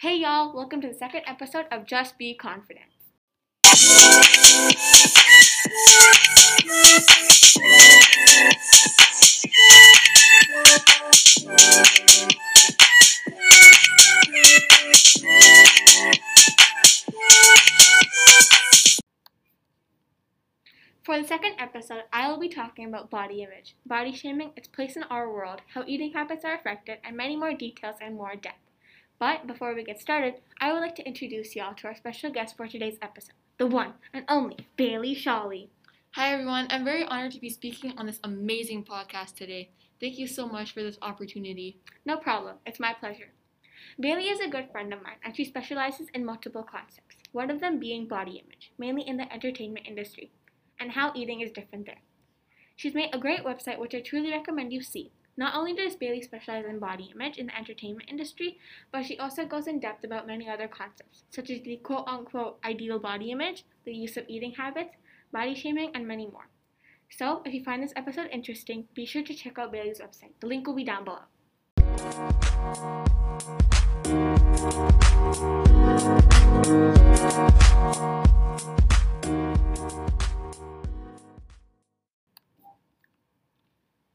Hey y'all, welcome to the second episode of Just Be Confident. For the second episode, I will be talking about body image, body shaming, its place in our world, how eating habits are affected, and many more details and more depth. But before we get started, I would like to introduce y'all to our special guest for today's episode, the one and only Bailey Shawley. Hi, everyone. I'm very honored to be speaking on this amazing podcast today. Thank you so much for this opportunity. No problem, it's my pleasure. Bailey is a good friend of mine, and she specializes in multiple concepts, one of them being body image, mainly in the entertainment industry, and how eating is different there. She's made a great website which I truly recommend you see. Not only does Bailey specialize in body image in the entertainment industry, but she also goes in depth about many other concepts, such as the quote unquote ideal body image, the use of eating habits, body shaming, and many more. So, if you find this episode interesting, be sure to check out Bailey's website. The link will be down below.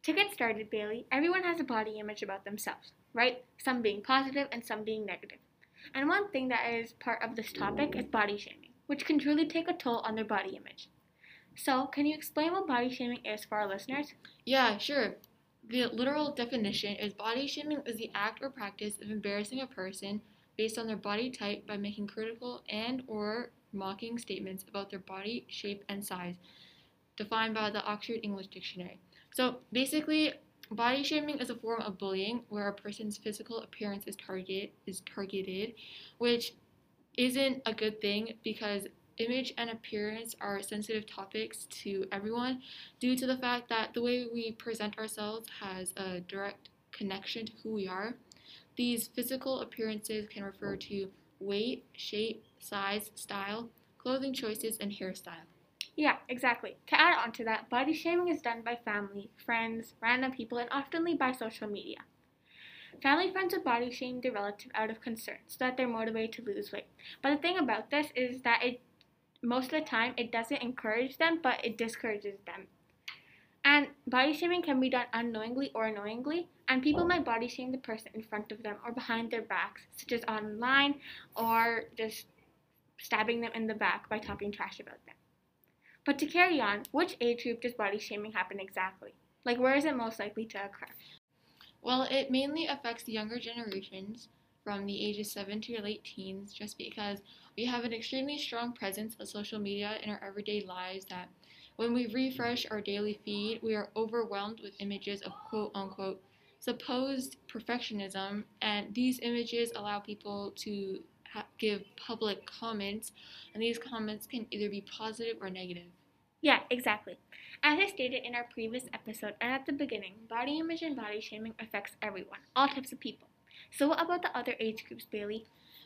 To get started, Bailey, everyone has a body image about themselves, right? Some being positive and some being negative. And one thing that is part of this topic is body shaming, which can truly take a toll on their body image. So, can you explain what body shaming is for our listeners? Yeah, sure. The literal definition is body shaming is the act or practice of embarrassing a person based on their body type by making critical and or mocking statements about their body shape and size, defined by the Oxford English Dictionary. So basically, body shaming is a form of bullying where a person's physical appearance is target is targeted, which isn't a good thing because image and appearance are sensitive topics to everyone due to the fact that the way we present ourselves has a direct connection to who we are. These physical appearances can refer to weight, shape, size, style, clothing choices, and hairstyle. Yeah, exactly. To add on to that, body shaming is done by family, friends, random people, and oftenly by social media. Family friends will body shame their relative out of concern so that they're motivated to lose weight. But the thing about this is that it most of the time it doesn't encourage them, but it discourages them. And body shaming can be done unknowingly or knowingly, and people might body shame the person in front of them or behind their backs, such as online or just stabbing them in the back by talking trash about them. But to carry on, which age group does body shaming happen exactly? Like, where is it most likely to occur? Well, it mainly affects the younger generations from the ages 7 to late teens just because we have an extremely strong presence of social media in our everyday lives that when we refresh our daily feed, we are overwhelmed with images of quote unquote supposed perfectionism, and these images allow people to give public comments, and these comments can either be positive or negative. Yeah, exactly. As I stated in our previous episode and at the beginning, body image and body shaming affects everyone, all types of people. So, what about the other age groups, Bailey?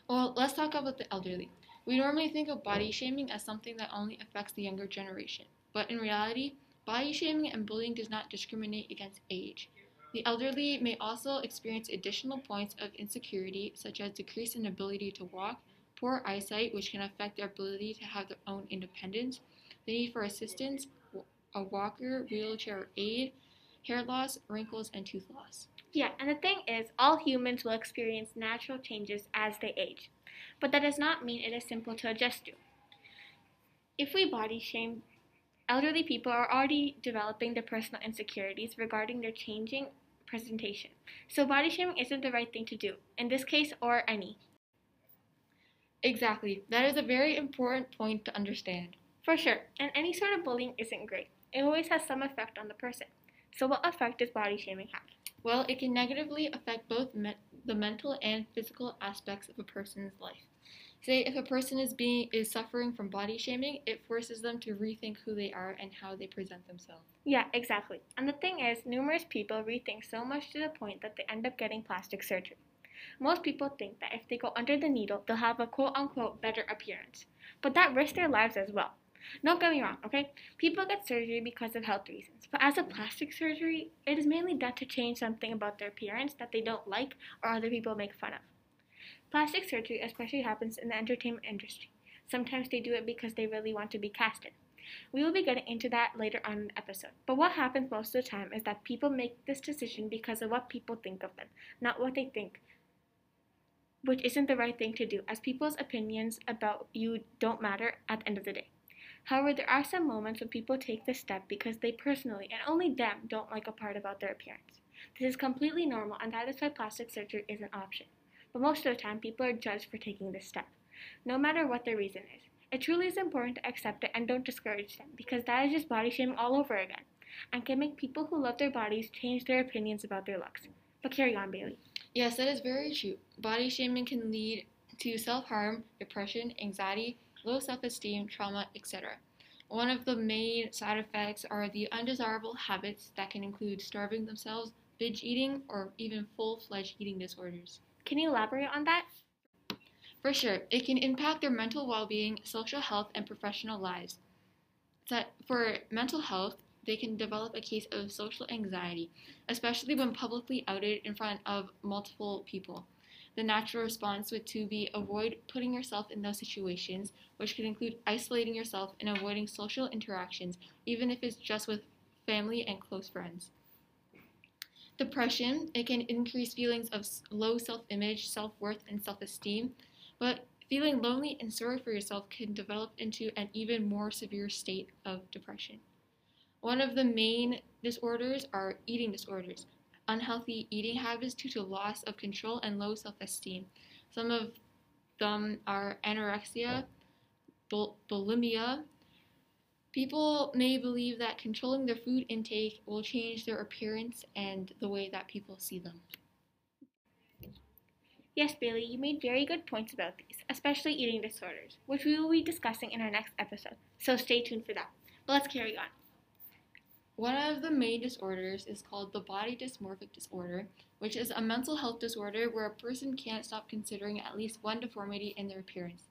Well, let's talk about the elderly. We normally think of body shaming as something that only affects the younger generation, but in reality, body shaming and bullying does not discriminate against age. The elderly may also experience additional points of insecurity, such as decrease in ability to walk, poor eyesight, which can affect their ability to have their own independence, the need for assistance, a walker, wheelchair aid, hair loss, wrinkles, and tooth loss. Yeah, and the thing is, all humans will experience natural changes as they age, but that does not mean it is simple to adjust to. If we body shame, elderly people are already developing their personal insecurities regarding their changing presentation. So, body shaming isn't the right thing to do, in this case or any. Exactly. That is a very important point to understand. For sure, and any sort of bullying isn't great. It always has some effect on the person. So, what effect does body shaming have? Well, it can negatively affect both me- the mental and physical aspects of a person's life. Say if a person is being is suffering from body shaming, it forces them to rethink who they are and how they present themselves. Yeah, exactly. And the thing is, numerous people rethink so much to the point that they end up getting plastic surgery. Most people think that if they go under the needle, they'll have a quote unquote better appearance. But that risks their lives as well. Don't get me wrong, okay? People get surgery because of health reasons, but as a plastic surgery, it is mainly done to change something about their appearance that they don't like or other people make fun of. Plastic surgery especially happens in the entertainment industry. Sometimes they do it because they really want to be casted. We will be getting into that later on in the episode. But what happens most of the time is that people make this decision because of what people think of them, not what they think, which isn't the right thing to do, as people's opinions about you don't matter at the end of the day. However, there are some moments when people take this step because they personally, and only them, don't like a part about their appearance. This is completely normal, and that is why plastic surgery is an option. But most of the time, people are judged for taking this step, no matter what their reason is. It truly is important to accept it and don't discourage them, because that is just body shaming all over again, and can make people who love their bodies change their opinions about their looks. But carry on, Bailey. Yes, that is very true. Body shaming can lead to self harm, depression, anxiety, low self esteem, trauma, etc. One of the main side effects are the undesirable habits that can include starving themselves, binge eating, or even full fledged eating disorders. Can you elaborate on that? For sure, it can impact their mental well being, social health, and professional lives. For mental health, they can develop a case of social anxiety, especially when publicly outed in front of multiple people. The natural response would to be avoid putting yourself in those situations, which could include isolating yourself and avoiding social interactions, even if it's just with family and close friends. Depression, it can increase feelings of low self image, self worth, and self esteem, but feeling lonely and sorry for yourself can develop into an even more severe state of depression. One of the main disorders are eating disorders, unhealthy eating habits due to loss of control and low self esteem. Some of them are anorexia, bul- bulimia. People may believe that controlling their food intake will change their appearance and the way that people see them. Yes, Bailey, you made very good points about these, especially eating disorders, which we will be discussing in our next episode, so stay tuned for that. But let's carry on. One of the main disorders is called the body dysmorphic disorder, which is a mental health disorder where a person can't stop considering at least one deformity in their appearance.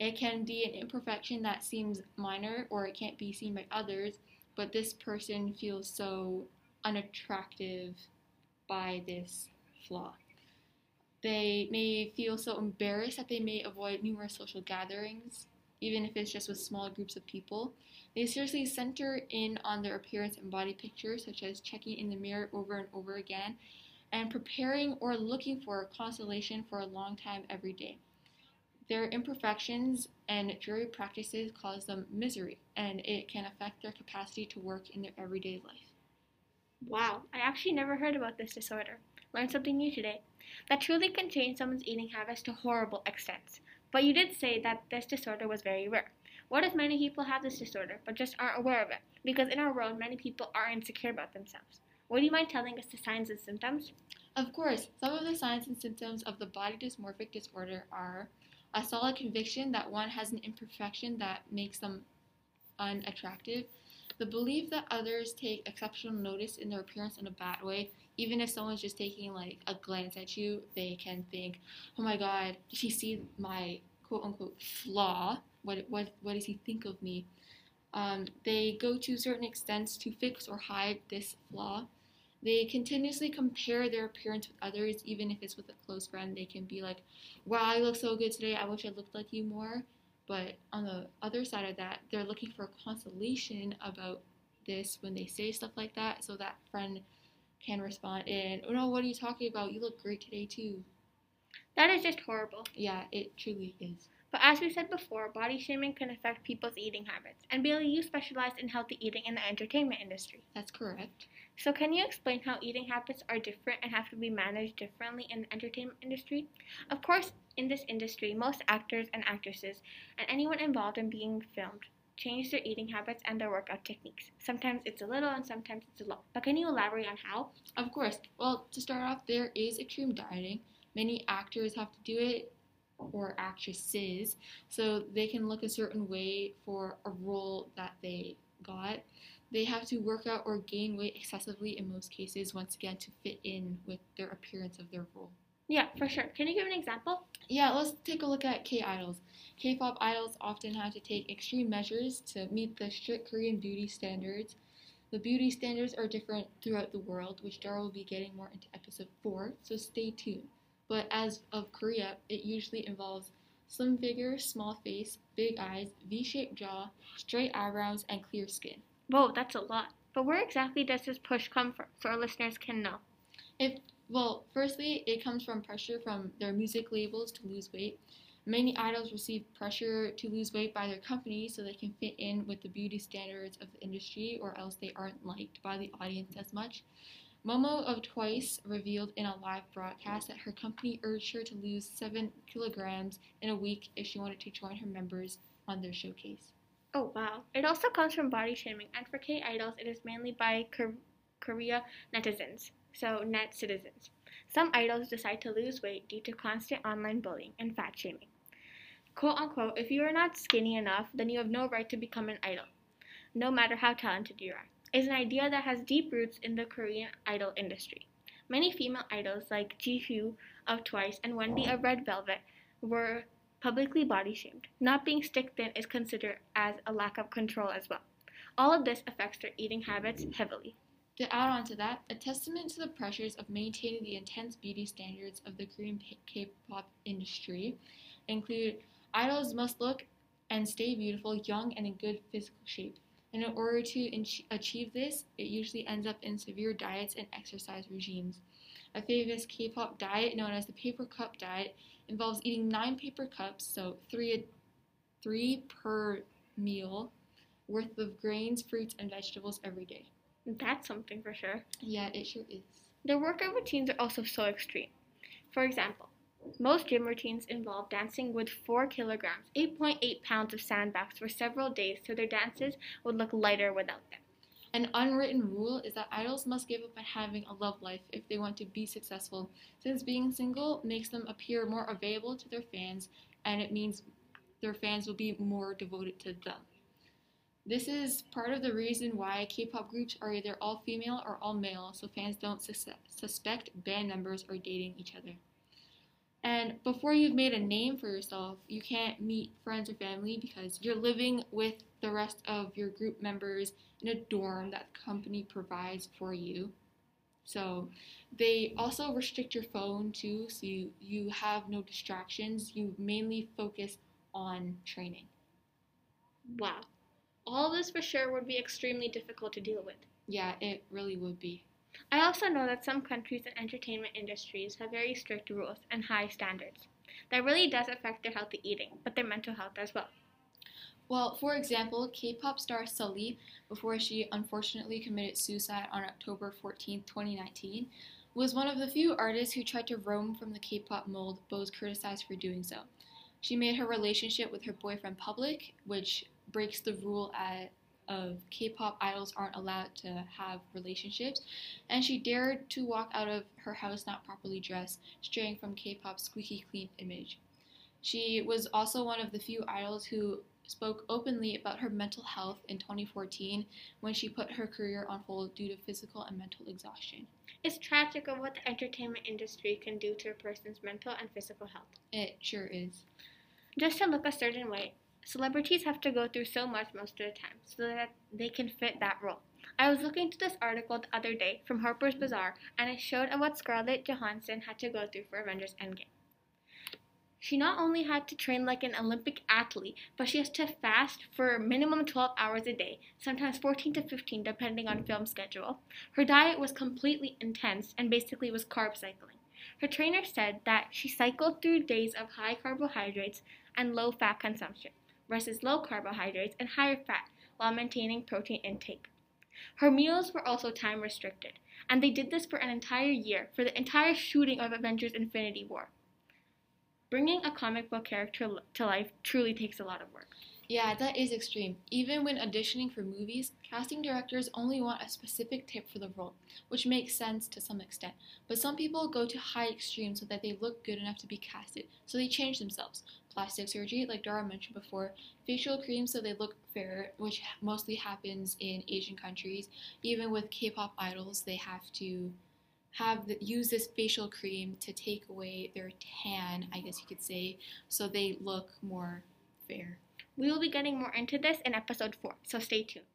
It can be an imperfection that seems minor or it can't be seen by others, but this person feels so unattractive by this flaw. They may feel so embarrassed that they may avoid numerous social gatherings, even if it's just with small groups of people. They seriously center in on their appearance and body picture, such as checking in the mirror over and over again, and preparing or looking for a consolation for a long time every day. Their imperfections and jury practices cause them misery, and it can affect their capacity to work in their everyday life. Wow, I actually never heard about this disorder. Learned something new today. That truly can change someone's eating habits to horrible extents. But you did say that this disorder was very rare. What if many people have this disorder but just aren't aware of it? Because in our world, many people are insecure about themselves. Would you mind telling us the signs and symptoms? Of course, some of the signs and symptoms of the body dysmorphic disorder are a solid conviction that one has an imperfection that makes them unattractive, the belief that others take exceptional notice in their appearance in a bad way, even if someone's just taking like a glance at you, they can think, "Oh my God, did he see my quote unquote flaw? What what what does he think of me?" Um, they go to certain extents to fix or hide this flaw. They continuously compare their appearance with others, even if it's with a close friend. They can be like, "Wow, I look so good today. I wish I looked like you more." But on the other side of that, they're looking for consolation about this when they say stuff like that, so that friend can respond in, "Oh no, what are you talking about? You look great today too." That is just horrible. Yeah, it truly is. But as we said before, body shaming can affect people's eating habits. And Bailey, you specialize in healthy eating in the entertainment industry. That's correct. So can you explain how eating habits are different and have to be managed differently in the entertainment industry? Of course, in this industry, most actors and actresses and anyone involved in being filmed change their eating habits and their workout techniques. Sometimes it's a little and sometimes it's a lot. But can you elaborate on how? Of course. Well, to start off, there is extreme dieting. Many actors have to do it, or actresses, so they can look a certain way for a role that they got. They have to work out or gain weight excessively in most cases, once again, to fit in with their appearance of their role. Yeah, for sure. Can you give an example? Yeah, let's take a look at K idols. K pop idols often have to take extreme measures to meet the strict Korean beauty standards. The beauty standards are different throughout the world, which Dara will be getting more into episode 4, so stay tuned. But as of Korea, it usually involves slim figure, small face, big eyes, V-shaped jaw, straight eyebrows, and clear skin. Whoa, that's a lot. But where exactly does this push come from so our listeners can know? If well, firstly, it comes from pressure from their music labels to lose weight. Many idols receive pressure to lose weight by their companies so they can fit in with the beauty standards of the industry, or else they aren't liked by the audience as much. Momo of Twice revealed in a live broadcast that her company urged her to lose 7 kilograms in a week if she wanted to join her members on their showcase. Oh, wow. It also comes from body shaming, and for K idols, it is mainly by Korea netizens, so net citizens. Some idols decide to lose weight due to constant online bullying and fat shaming. Quote unquote, if you are not skinny enough, then you have no right to become an idol, no matter how talented you are is an idea that has deep roots in the Korean idol industry. Many female idols like Jihyo of Twice and Wendy of Red Velvet were publicly body shamed. Not being stick thin is considered as a lack of control as well. All of this affects their eating habits heavily. To add on to that, a testament to the pressures of maintaining the intense beauty standards of the Korean K pop industry include idols must look and stay beautiful, young, and in good physical shape. And in order to achieve this, it usually ends up in severe diets and exercise regimes. A famous K pop diet known as the paper cup diet involves eating nine paper cups, so three, three per meal, worth of grains, fruits, and vegetables every day. That's something for sure. Yeah, it sure is. Their workout routines are also so extreme. For example, most gym routines involve dancing with 4 kilograms, 8.8 pounds of sandbags for several days so their dances would look lighter without them. An unwritten rule is that idols must give up on having a love life if they want to be successful, since being single makes them appear more available to their fans and it means their fans will be more devoted to them. This is part of the reason why K pop groups are either all female or all male, so fans don't sus- suspect band members are dating each other. And before you've made a name for yourself, you can't meet friends or family because you're living with the rest of your group members in a dorm that the company provides for you. So they also restrict your phone too, so you, you have no distractions. You mainly focus on training. Wow. All this for sure would be extremely difficult to deal with. Yeah, it really would be. I also know that some countries and entertainment industries have very strict rules and high standards. That really does affect their healthy eating, but their mental health as well. Well, for example, K pop star Sulli, before she unfortunately committed suicide on October 14, 2019, was one of the few artists who tried to roam from the K pop mold was criticized for doing so. She made her relationship with her boyfriend public, which breaks the rule at of K-pop idols aren't allowed to have relationships, and she dared to walk out of her house not properly dressed, straying from K-pop's squeaky clean image. She was also one of the few idols who spoke openly about her mental health in 2014 when she put her career on hold due to physical and mental exhaustion. It's tragic of what the entertainment industry can do to a person's mental and physical health. It sure is. Just to look a certain way, Celebrities have to go through so much most of the time so that they can fit that role. I was looking to this article the other day from Harper's Bazaar and it showed what Scarlett Johansson had to go through for Avengers Endgame. She not only had to train like an Olympic athlete, but she has to fast for minimum 12 hours a day, sometimes 14 to 15 depending on film schedule. Her diet was completely intense and basically was carb cycling. Her trainer said that she cycled through days of high carbohydrates and low fat consumption versus low carbohydrates and higher fat while maintaining protein intake. Her meals were also time restricted, and they did this for an entire year for the entire shooting of Avengers Infinity War. Bringing a comic book character to life truly takes a lot of work. Yeah, that is extreme. Even when auditioning for movies, casting directors only want a specific tip for the role, which makes sense to some extent. But some people go to high extremes so that they look good enough to be casted, so they change themselves. Plastic surgery, like Dara mentioned before, facial creams so they look fairer, which mostly happens in Asian countries. Even with K-pop idols, they have to have the, use this facial cream to take away their tan, I guess you could say, so they look more fair. We will be getting more into this in episode 4, so stay tuned.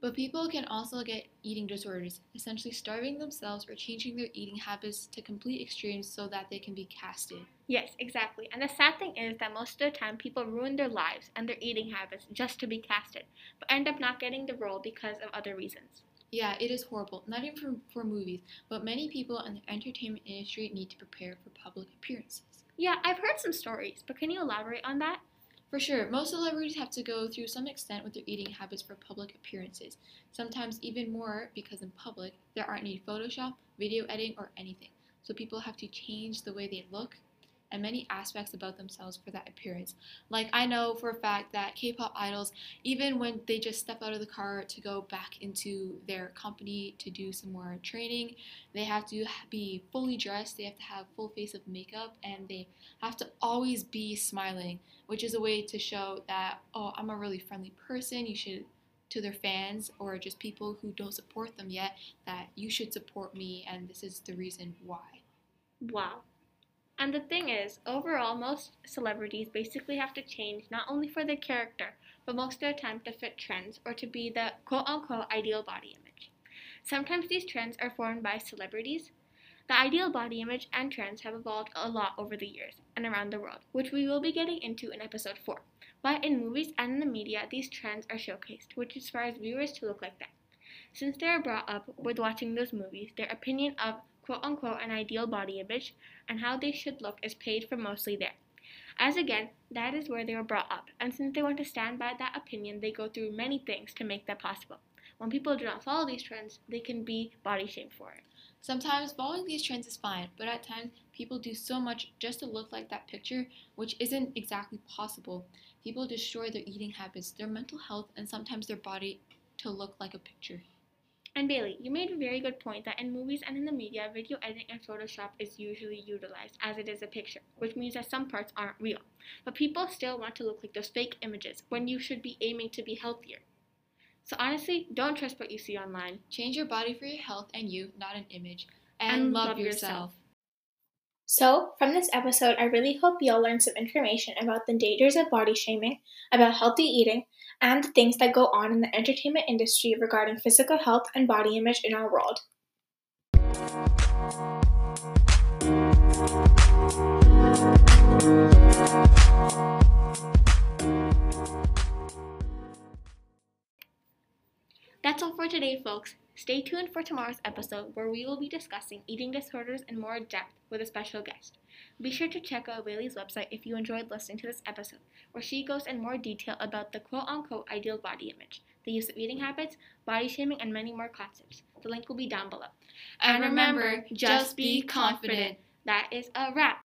But people can also get eating disorders, essentially starving themselves or changing their eating habits to complete extremes so that they can be casted. Yes, exactly. And the sad thing is that most of the time people ruin their lives and their eating habits just to be casted, but end up not getting the role because of other reasons. Yeah, it is horrible. Not even for, for movies, but many people in the entertainment industry need to prepare for public appearances. Yeah, I've heard some stories, but can you elaborate on that? For sure, most celebrities have to go through some extent with their eating habits for public appearances, sometimes even more because in public there aren't any Photoshop, video editing, or anything. So people have to change the way they look and many aspects about themselves for that appearance. Like I know for a fact that K-pop idols, even when they just step out of the car to go back into their company to do some more training, they have to be fully dressed, they have to have full face of makeup, and they have to always be smiling, which is a way to show that, oh, I'm a really friendly person, you should to their fans or just people who don't support them yet that you should support me and this is the reason why. Wow. And the thing is, overall, most celebrities basically have to change not only for their character, but most of the time to fit trends or to be the quote unquote ideal body image. Sometimes these trends are formed by celebrities. The ideal body image and trends have evolved a lot over the years and around the world, which we will be getting into in episode 4. But in movies and in the media, these trends are showcased, which inspires viewers to look like them. Since they are brought up with watching those movies, their opinion of quote unquote an ideal body image and how they should look is paid for mostly there. As again, that is where they were brought up, and since they want to stand by that opinion, they go through many things to make that possible. When people do not follow these trends, they can be body shamed for it. Sometimes following these trends is fine, but at times people do so much just to look like that picture, which isn't exactly possible. People destroy their eating habits, their mental health, and sometimes their body to look like a picture. And Bailey, you made a very good point that in movies and in the media, video editing and Photoshop is usually utilized as it is a picture, which means that some parts aren't real. But people still want to look like those fake images when you should be aiming to be healthier. So honestly, don't trust what you see online. Change your body for your health and you, not an image. And, and love, love, yourself. yourself. So, from this episode, I really hope you all learned some information about the dangers of body shaming, about healthy eating, and the things that go on in the entertainment industry regarding physical health and body image in our world. That's all for today, folks. Stay tuned for tomorrow's episode where we will be discussing eating disorders in more depth with a special guest. Be sure to check out Bailey's website if you enjoyed listening to this episode, where she goes in more detail about the quote unquote ideal body image, the use of eating habits, body shaming, and many more concepts. The link will be down below. And remember, just be confident. That is a wrap.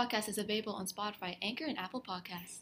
Podcast is available on Spotify, Anchor, and Apple Podcasts.